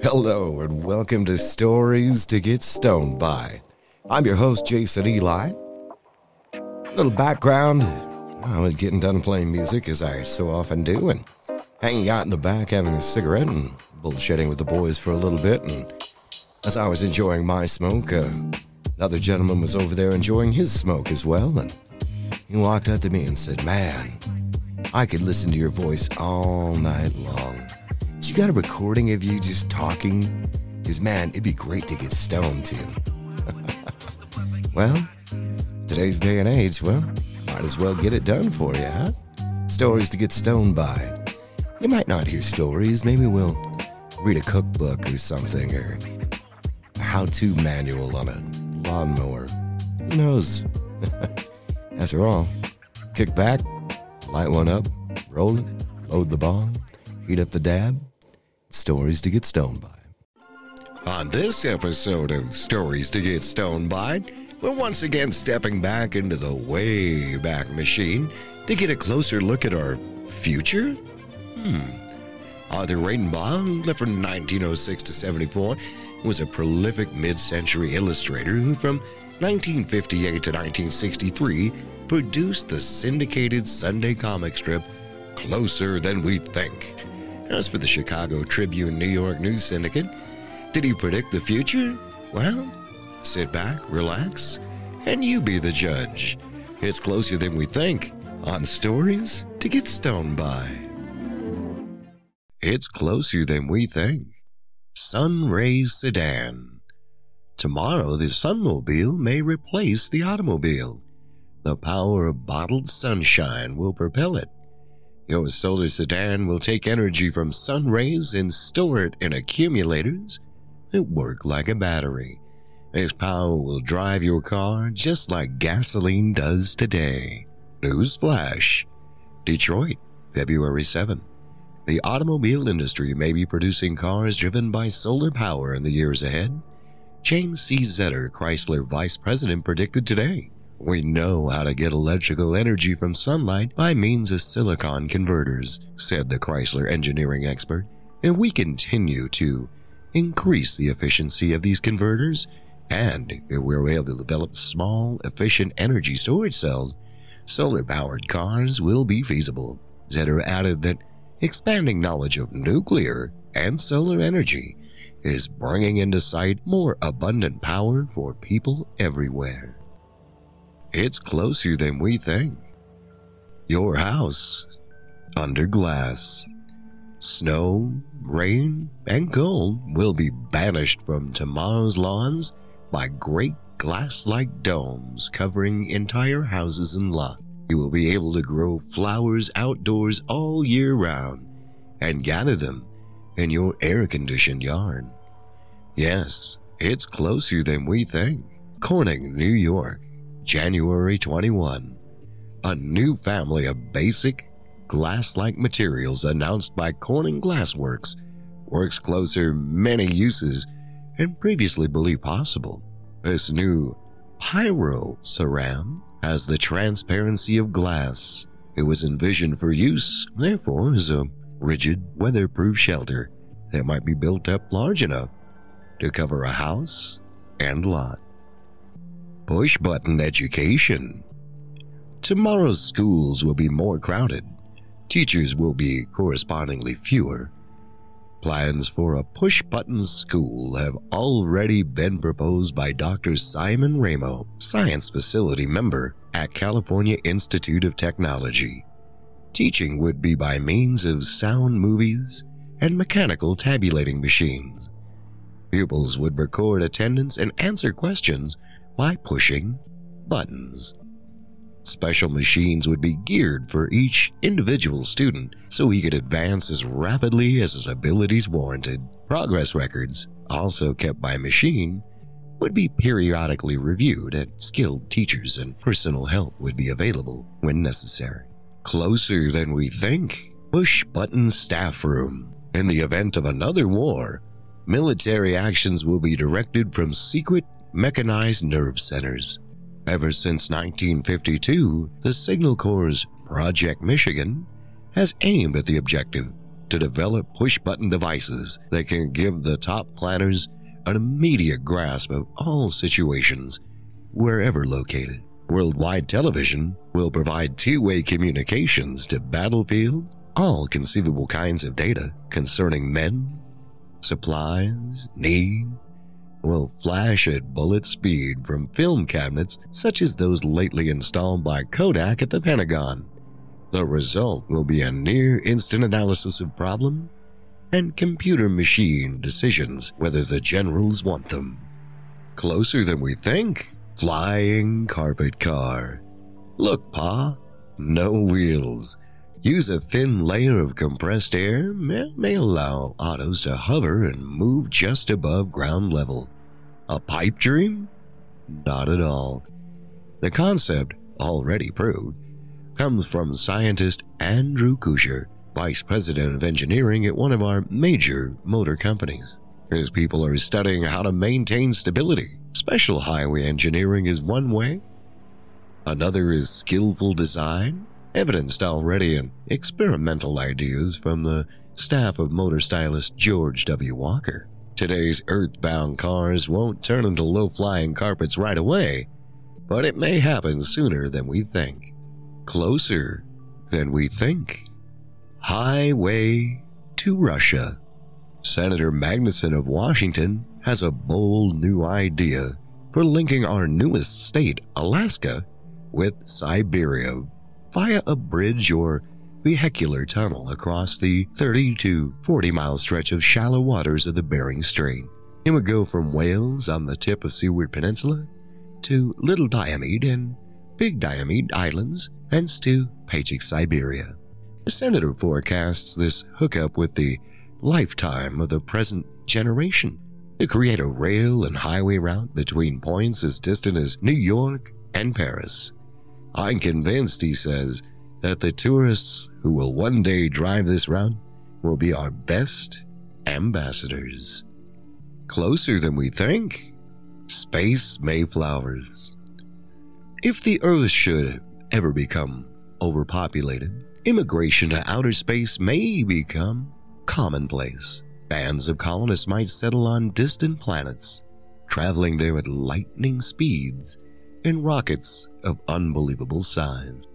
Hello, and welcome to Stories to Get Stoned By. I'm your host, Jason Eli. Little background I was getting done playing music, as I so often do, and hanging out in the back having a cigarette and bullshitting with the boys for a little bit. And as I was enjoying my smoke, uh, another gentleman was over there enjoying his smoke as well. And he walked up to me and said, Man, I could listen to your voice all night long. You got a recording of you just talking? Because, man, it'd be great to get stoned to. well, today's day and age, well, might as well get it done for you, huh? Stories to get stoned by. You might not hear stories. Maybe we'll read a cookbook or something, or a how to manual on a lawnmower. Who knows? After all, kick back, light one up, roll it, load the bong, heat up the dab. Stories to get stoned by. On this episode of Stories to Get Stoned By, we're once again stepping back into the way back machine to get a closer look at our future? Hmm. Arthur Radebaugh, lived from 1906 to 74, was a prolific mid century illustrator who, from 1958 to 1963, produced the syndicated Sunday comic strip Closer Than We Think. As for the Chicago Tribune New York News Syndicate, did he predict the future? Well, sit back, relax, and you be the judge. It's closer than we think on stories to get stoned by. It's closer than we think. Sunrays Sedan. Tomorrow, the Sunmobile may replace the automobile. The power of bottled sunshine will propel it. Your solar sedan will take energy from sun rays and store it in accumulators that work like a battery. This power will drive your car just like gasoline does today. Newsflash Detroit, February 7. The automobile industry may be producing cars driven by solar power in the years ahead. James C. Zeder, Chrysler Vice President, predicted today. We know how to get electrical energy from sunlight by means of silicon converters, said the Chrysler engineering expert. If we continue to increase the efficiency of these converters, and if we're able to develop small, efficient energy storage cells, solar powered cars will be feasible. Zeder added that expanding knowledge of nuclear and solar energy is bringing into sight more abundant power for people everywhere. It's closer than we think. Your house, under glass. Snow, rain, and cold will be banished from tomorrow's lawns by great glass like domes covering entire houses and lots. You will be able to grow flowers outdoors all year round and gather them in your air conditioned yard. Yes, it's closer than we think. Corning, New York, January 21. A new family of basic, glass like materials announced by Corning Glassworks works closer many uses and previously believed possible. This new Pyroceram has the transparency of glass. It was envisioned for use, therefore, as a rigid, weatherproof shelter that might be built up large enough to cover a house and lot. Push button education. Tomorrow's schools will be more crowded. Teachers will be correspondingly fewer. Plans for a push button school have already been proposed by Dr. Simon Ramo, science facility member at California Institute of Technology. Teaching would be by means of sound movies and mechanical tabulating machines. Pupils would record attendance and answer questions by pushing buttons. Special machines would be geared for each individual student so he could advance as rapidly as his abilities warranted. Progress records, also kept by machine, would be periodically reviewed and skilled teachers and personal help would be available when necessary. Closer than we think, push button staff room. In the event of another war, military actions will be directed from secret mechanized nerve centers. Ever since 1952, the Signal Corps' Project Michigan has aimed at the objective to develop push button devices that can give the top planners an immediate grasp of all situations, wherever located. Worldwide television will provide two way communications to battlefields, all conceivable kinds of data concerning men, supplies, need, will flash at bullet speed from film cabinets such as those lately installed by Kodak at the Pentagon. The result will be a near instant analysis of problem and computer machine decisions whether the generals want them. Closer than we think. Flying carpet car. Look, Pa, no wheels. Use a thin layer of compressed air may, allow autos to hover and move just above ground level. A pipe dream? Not at all. The concept, already proved, comes from scientist Andrew Kucher, vice president of engineering at one of our major motor companies. His people are studying how to maintain stability. Special highway engineering is one way. Another is skillful design, evidenced already in experimental ideas from the staff of motor stylist George W. Walker. Today's earthbound cars won't turn into low flying carpets right away, but it may happen sooner than we think. Closer than we think. Highway to Russia. Senator Magnuson of Washington has a bold new idea for linking our newest state, Alaska, with Siberia via a bridge or vehicular tunnel across the 30 to 40 mile stretch of shallow waters of the Bering Strait. It would go from Wales on the tip of Seward Peninsula to Little Diomede and Big Diomede Islands, thence to Pachik, Siberia. The senator forecasts this hookup with the lifetime of the present generation to create a rail and highway route between points as distant as New York and Paris. I'm convinced, he says, that the tourists who will one day drive this route will be our best ambassadors. Closer than we think. Space Mayflowers. If the Earth should ever become overpopulated, immigration to outer space may become commonplace. Bands of colonists might settle on distant planets, traveling there at lightning speeds in rockets of unbelievable size.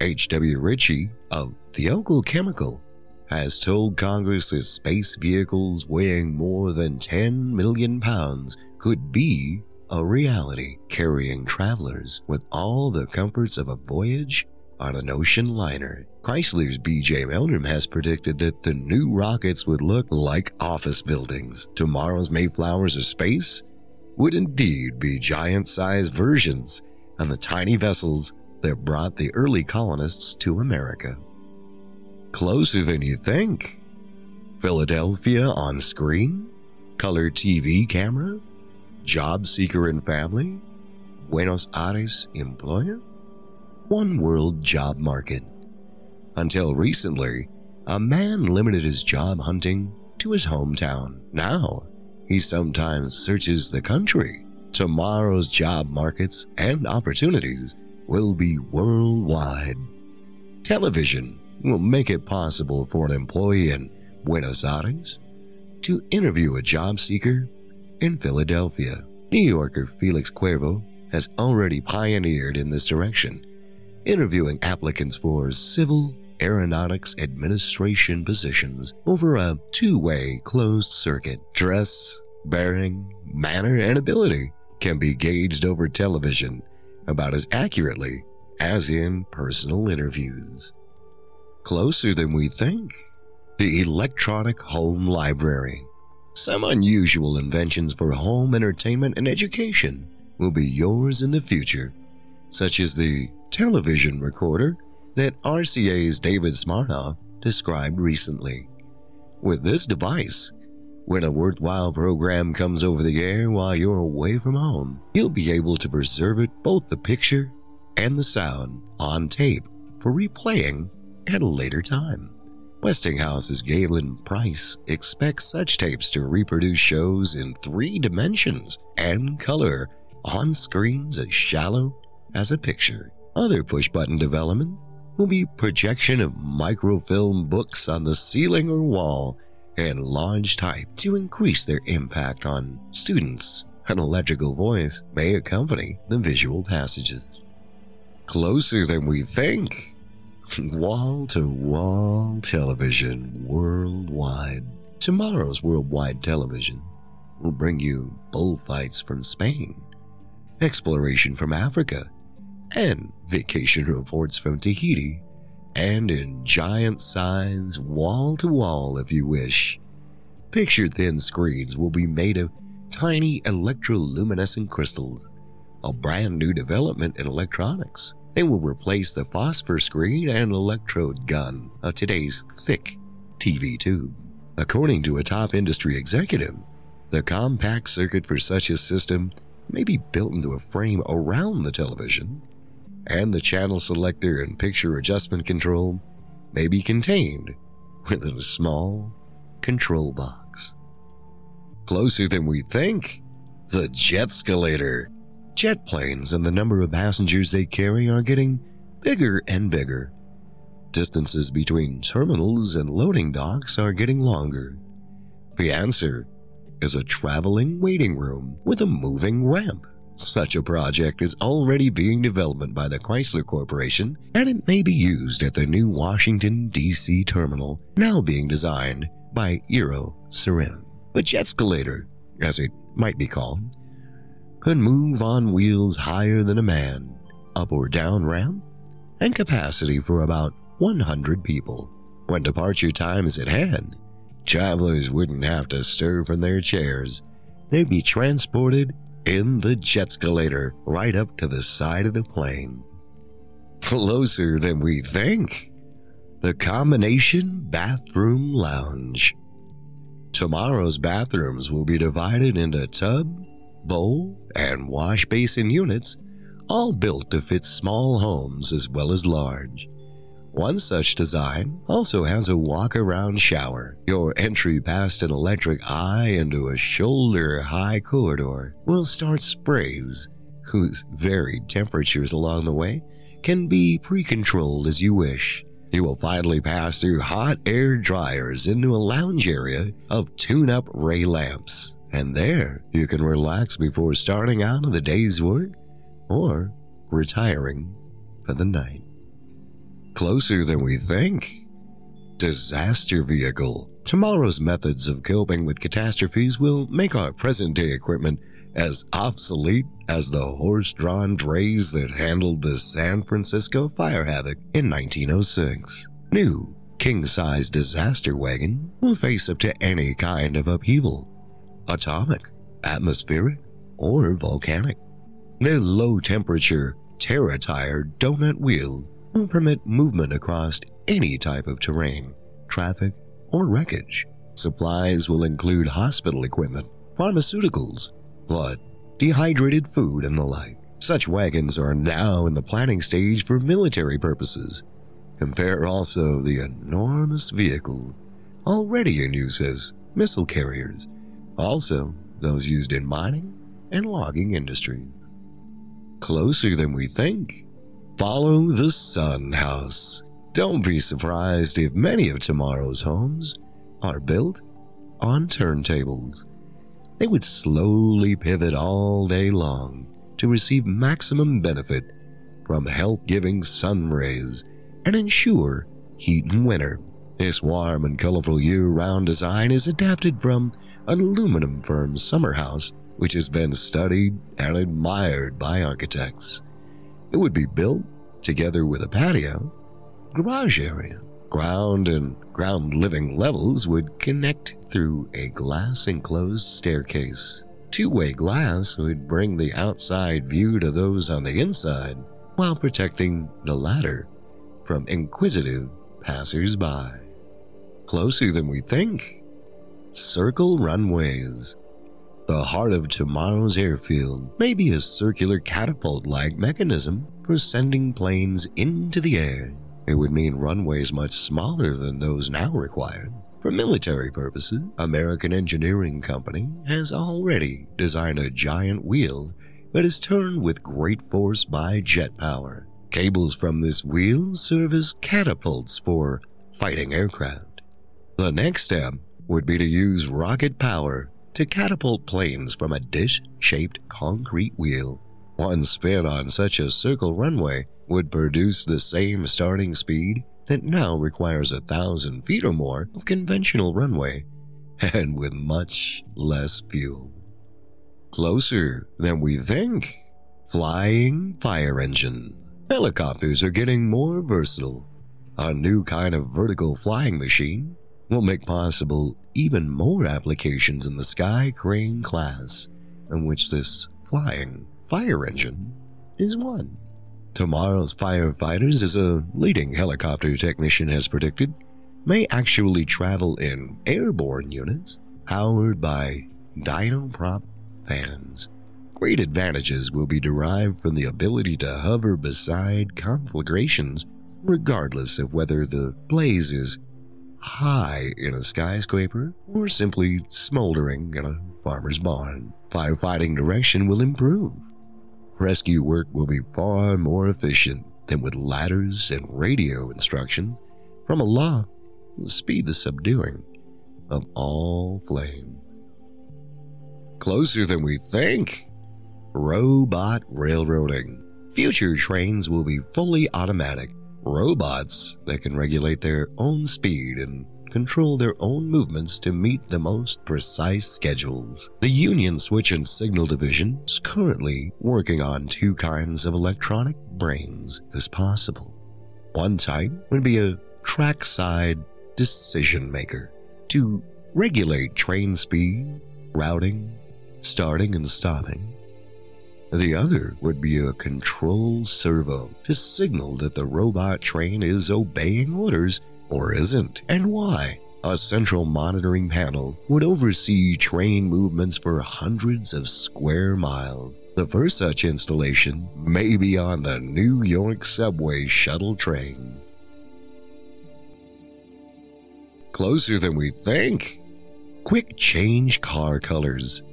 H.W. Ritchey of Thiokol Chemical has told Congress that space vehicles weighing more than 10 million pounds could be a reality, carrying travelers with all the comforts of a voyage on an ocean liner. Chrysler's BJ Meldrum has predicted that the new rockets would look like office buildings. Tomorrow's Mayflowers of space would indeed be giant sized versions of the tiny vessels that brought the early colonists to America. Closer than you think. Philadelphia on screen, color TV camera, job seeker and family, Buenos Aires employer, one world job market. Until recently, a man limited his job hunting to his hometown. Now, he sometimes searches the country. Tomorrow's job markets and opportunities will be worldwide. Television will make it possible for an employee in Buenos Aires to interview a job seeker in Philadelphia. New Yorker Felix Cuervo has already pioneered in this direction, interviewing applicants for civil aeronautics administration positions over a two way closed circuit. Dress, bearing, manner, and ability can be gauged over television about as accurately as in personal interviews. Closer than we think. The Electronic Home Library. Some unusual inventions for home entertainment and education will be yours in the future, such as the television recorder that RCA's David Sarnoff described recently. With this device, when a worthwhile program comes over the air while you're away from home, you'll be able to preserve it both the picture and the sound on tape for replaying at a later time. Westinghouse's Galen Price expects such tapes to reproduce shows in three dimensions and color on screens as shallow as a picture. Other push button development will be projection of microfilm books on the ceiling or wall and large type to increase their impact on students. An electrical voice may accompany the visual passages. Closer than we think. Wall to wall television worldwide. Tomorrow's worldwide television will bring you bullfights from Spain, exploration from Africa, and vacation reports from Tahiti, and in giant size, wall to wall if you wish. Picture thin screens will be made of tiny electroluminescent crystals, a brand new development in electronics. They will replace the phosphor screen and electrode gun of today's thick TV tube. According to a top industry executive, the compact circuit for such a system may be built into a frame around the television, and the channel selector and picture adjustment control may be contained within a small control box. Closer than we think, the jet escalator. Jet planes and the number of passengers they carry are getting bigger and bigger. Distances between terminals and loading docks are getting longer. The answer is a traveling waiting room with a moving ramp. Such a project is already being developed by the Chrysler Corporation, and it may be used at the new Washington, D.C. terminal, now being designed by Eero Saarinen. A jetscalator, as it might be called, could move on wheels higher than a man, up or down ramp, and capacity for about 100 people. When departure time is at hand, travelers wouldn't have to stir from their chairs. They'd be transported in the jetscalator right up to the side of the plane. Closer than we think. The combination bathroom lounge. Tomorrow's bathrooms will be divided into tub, bowl, and wash basin units, all built to fit small homes as well as large. One such design also has a walk around shower. Your entry past an electric eye into a shoulder high corridor will start sprays, whose varied temperatures along the way can be pre controlled as you wish. You will finally pass through hot air dryers into a lounge area of tune up ray lamps. And there you can relax before starting out on the day's work or retiring for the night. Closer than we think. Disaster vehicle. Tomorrow's methods of coping with catastrophes will make our present day equipment as obsolete as the horse drawn drays that handled the San Francisco fire havoc in 1906. New king size disaster wagon will face up to any kind of upheaval atomic, atmospheric, or volcanic. Their low temperature, Terra tire donut wheels will permit movement across any type of terrain, traffic, or wreckage. Supplies will include hospital equipment, pharmaceuticals, blood, dehydrated food, and the like. Such wagons are now in the planning stage for military purposes. Compare also the enormous vehicle already in use as missile carriers, also those used in mining and logging industries. Closer than we think Follow the Sun House. Don't be surprised if many of tomorrow's homes are built on turntables. They would slowly pivot all day long to receive maximum benefit from health giving sun rays and ensure heat in winter. This warm and colorful year round design is adapted from an aluminum firm summer house, which has been studied and admired by architects. It would be built together with a patio, garage area. Ground and ground living levels would connect through a glass enclosed staircase. Two way glass would bring the outside view to those on the inside while protecting the latter from inquisitive passers by. Closer than we think. Circle runways. The heart of tomorrow's airfield may be a circular catapult like mechanism for sending planes into the air. It would mean runways much smaller than those now required. For military purposes, American Engineering Company has already designed a giant wheel that is turned with great force by jet power. Cables from this wheel serve as catapults for fighting aircraft. The next step would be to use rocket power to catapult planes from a dish shaped concrete wheel. One spin on such a circle runway would produce the same starting speed that now requires a thousand feet or more of conventional runway, and with much less fuel. Closer than we think. Flying fire engine. Helicopters are getting more versatile. A new kind of vertical flying machine will make possible even more applications in the Sky Crane class, in which this flying fire engine is one. Tomorrow's firefighters, as a leading helicopter technician has predicted, may actually travel in airborne units powered by dynoprop fans. Great advantages will be derived from the ability to hover beside conflagrations regardless of whether the blaze is high in a skyscraper or simply smoldering in a farmer's barn. Firefighting direction will improve rescue work will be far more efficient than with ladders and radio instruction from Allah will speed the subduing of all flames. Closer than we think. Robot railroading. Future trains will be fully automatic. Robots that can regulate their own speed and control their own movements to meet the most precise schedules. The Union Switch and Signal Division is currently working on two kinds of electronic brains as possible. One type would be a trackside decision maker to regulate train speed, routing, starting and stopping. The other would be a control servo to signal that the robot train is obeying orders or isn't, and why. A central monitoring panel would oversee train movements for hundreds of square miles. The first such installation may be on the New York subway shuttle trains. Closer than we think. Quick change car colors.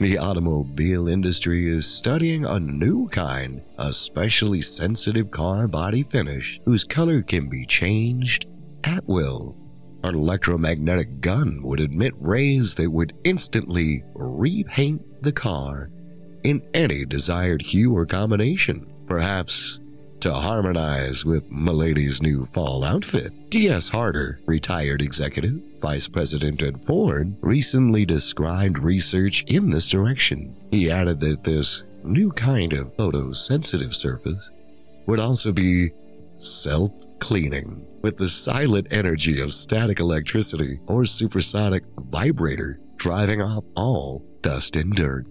The automobile industry is studying a new kind, a specially sensitive car body finish whose color can be changed at will. An electromagnetic gun would emit rays that would instantly repaint the car in any desired hue or combination, perhaps to harmonize with Milady's new fall outfit. D.S. Harder, retired executive, vice president at Ford, recently described research in this direction. He added that this new kind of photosensitive surface would also be self cleaning with the silent energy of static electricity or supersonic vibrator driving off all dust and dirt.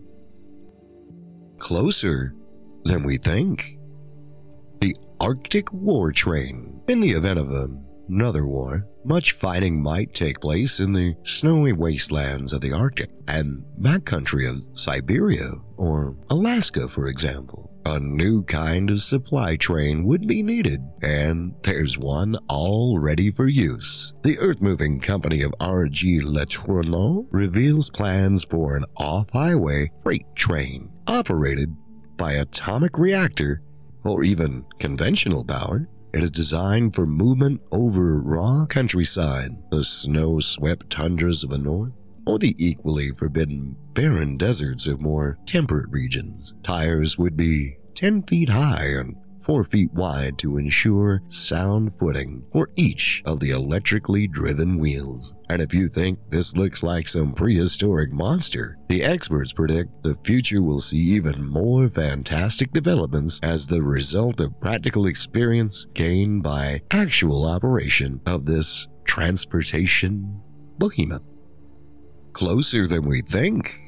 Closer than we think. The Arctic War Train. In the event of another war, much fighting might take place in the snowy wastelands of the Arctic and backcountry of Siberia or Alaska, for example. A new kind of supply train would be needed, and there's one all ready for use. The earth moving company of R.G. Letourneau reveals plans for an off highway freight train operated by atomic reactor or even conventional power. It is designed for movement over raw countryside, the snow swept tundras of the north, or the equally forbidden barren deserts of more temperate regions. Tires would be 10 feet high and 4 feet wide to ensure sound footing for each of the electrically driven wheels. And if you think this looks like some prehistoric monster, the experts predict the future will see even more fantastic developments as the result of practical experience gained by actual operation of this transportation behemoth closer than we think.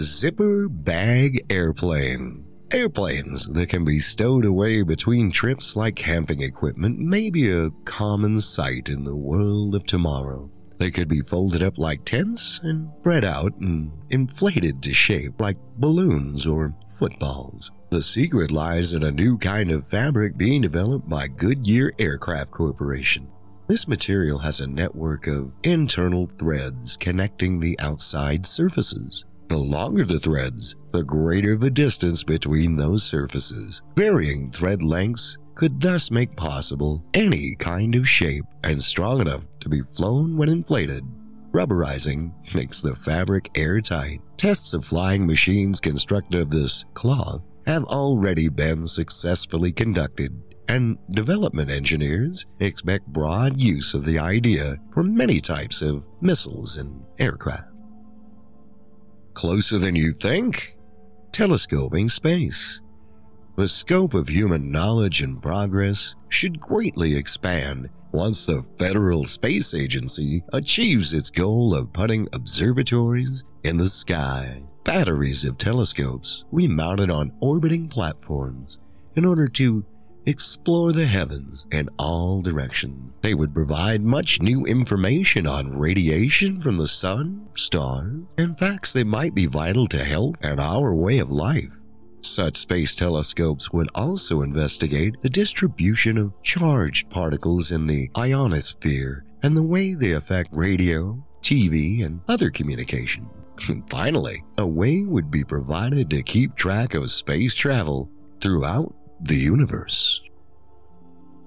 Zipper Bag Airplane. Airplanes that can be stowed away between trips like camping equipment may be a common sight in the world of tomorrow. They could be folded up like tents and spread out and inflated to shape like balloons or footballs. The secret lies in a new kind of fabric being developed by Goodyear Aircraft Corporation. This material has a network of internal threads connecting the outside surfaces. The longer the threads, the greater the distance between those surfaces. Varying thread lengths could thus make possible any kind of shape and strong enough to be flown when inflated. Rubberizing makes the fabric airtight. Tests of flying machines constructed of this cloth have already been successfully conducted, and development engineers expect broad use of the idea for many types of missiles and aircraft. Closer than you think? Telescoping space. The scope of human knowledge and progress should greatly expand once the Federal Space Agency achieves its goal of putting observatories in the sky. Batteries of telescopes we mounted on orbiting platforms in order to explore the heavens in all directions. They would provide much new information on radiation from the sun, stars, and facts that might be vital to health and our way of life. Such space telescopes would also investigate the distribution of charged particles in the ionosphere and the way they affect radio, TV, and other communication. Finally, a way would be provided to keep track of space travel throughout the universe.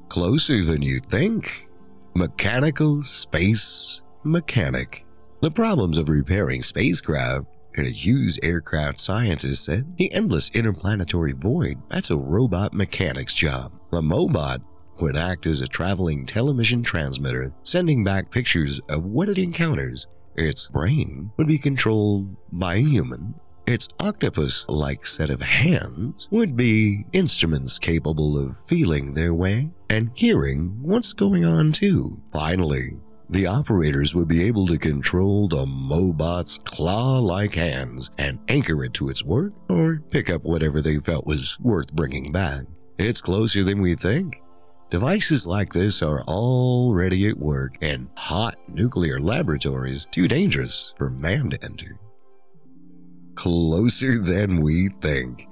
Closer than you think. Mechanical space mechanic. The problems of repairing spacecraft and a Hughes aircraft scientist said the endless interplanetary void, that's a robot mechanic's job. The Mobot would act as a traveling television transmitter, sending back pictures of what it encounters. Its brain would be controlled by a human. Its octopus like set of hands would be instruments capable of feeling their way and hearing what's going on, too. Finally, the operators would be able to control the Mobot's claw like hands and anchor it to its work or pick up whatever they felt was worth bringing back. It's closer than we think. Devices like this are already at work in hot nuclear laboratories too dangerous for man to enter. Closer than we think.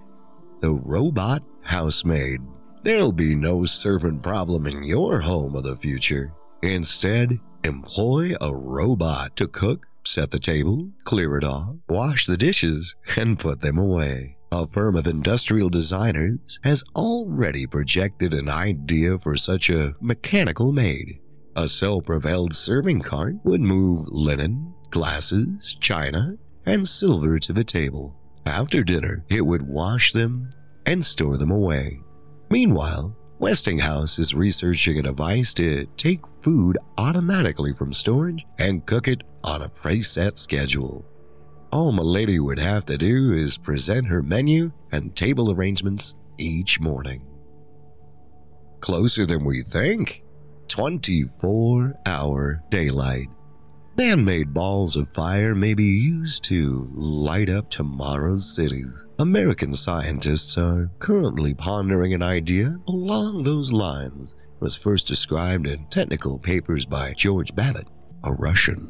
The robot housemaid. There'll be no servant problem in your home of the future. Instead, Employ a robot to cook, set the table, clear it off, wash the dishes, and put them away. A firm of industrial designers has already projected an idea for such a mechanical maid. A self propelled serving cart would move linen, glasses, china, and silver to the table. After dinner, it would wash them and store them away. Meanwhile, Westinghouse is researching a device to take food automatically from storage and cook it on a preset schedule. All Milady would have to do is present her menu and table arrangements each morning. Closer than we think. 24 hour daylight. Man made balls of fire may be used to light up tomorrow's cities. American scientists are currently pondering an idea along those lines. It was first described in technical papers by George Babat, a Russian.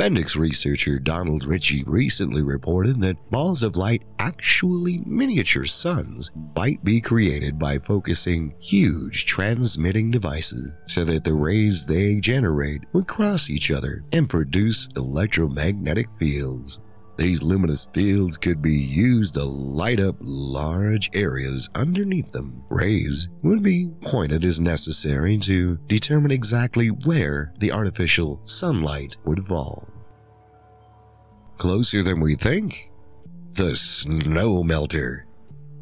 Bendix researcher Donald Ritchie recently reported that balls of light, actually miniature suns, might be created by focusing huge transmitting devices so that the rays they generate would cross each other and produce electromagnetic fields. These luminous fields could be used to light up large areas underneath them. Rays would be pointed as necessary to determine exactly where the artificial sunlight would fall. Closer than we think? The snow melter.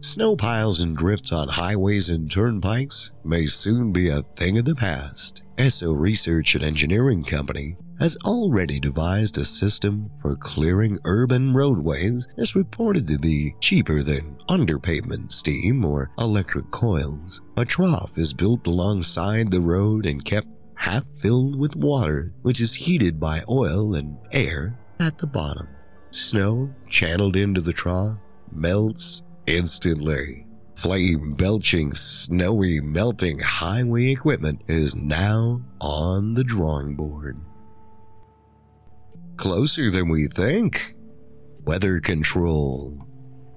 Snow piles and drifts on highways and turnpikes may soon be a thing of the past. Esso Research and Engineering Company has already devised a system for clearing urban roadways that's reported to be cheaper than underpavement steam or electric coils. A trough is built alongside the road and kept half filled with water, which is heated by oil and air at the bottom. Snow channeled into the trough melts instantly. Flame belching, snowy, melting highway equipment is now on the drawing board. Closer than we think. Weather control.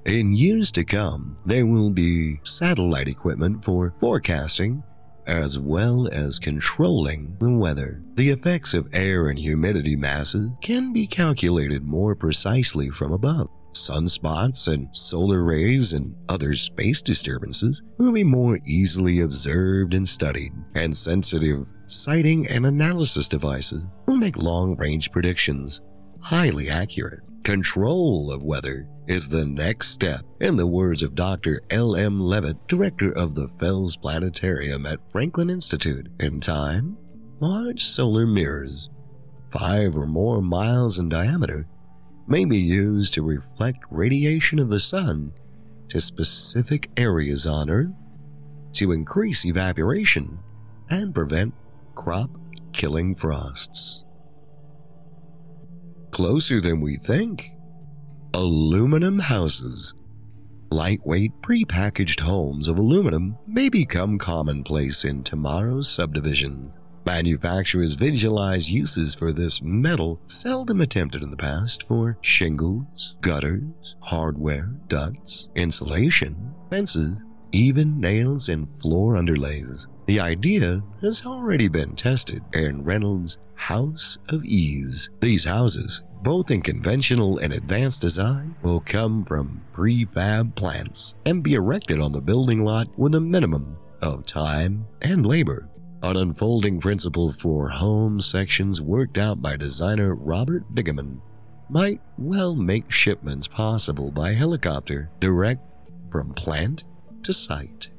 In years to come, there will be satellite equipment for forecasting as well as controlling the weather. The effects of air and humidity masses can be calculated more precisely from above. Sunspots and solar rays and other space disturbances will be more easily observed and studied, and sensitive sighting and analysis devices will make long range predictions highly accurate. Control of weather is the next step, in the words of Dr. L. M. Levitt, director of the Fels Planetarium at Franklin Institute. In time, large solar mirrors, five or more miles in diameter, may be used to reflect radiation of the sun to specific areas on Earth to increase evaporation and prevent crop killing frosts. Closer than we think. Aluminum houses. Lightweight, prepackaged homes of aluminum may become commonplace in tomorrow's subdivision. Manufacturers visualize uses for this metal seldom attempted in the past for shingles, gutters, hardware, ducts, insulation, fences, even nails and floor underlays. The idea has already been tested in Reynolds' House of Ease. These houses, both in conventional and advanced design, will come from prefab plants and be erected on the building lot with a minimum of time and labor. An unfolding principle for home sections worked out by designer Robert Bigeman might well make shipments possible by helicopter direct from plant to site.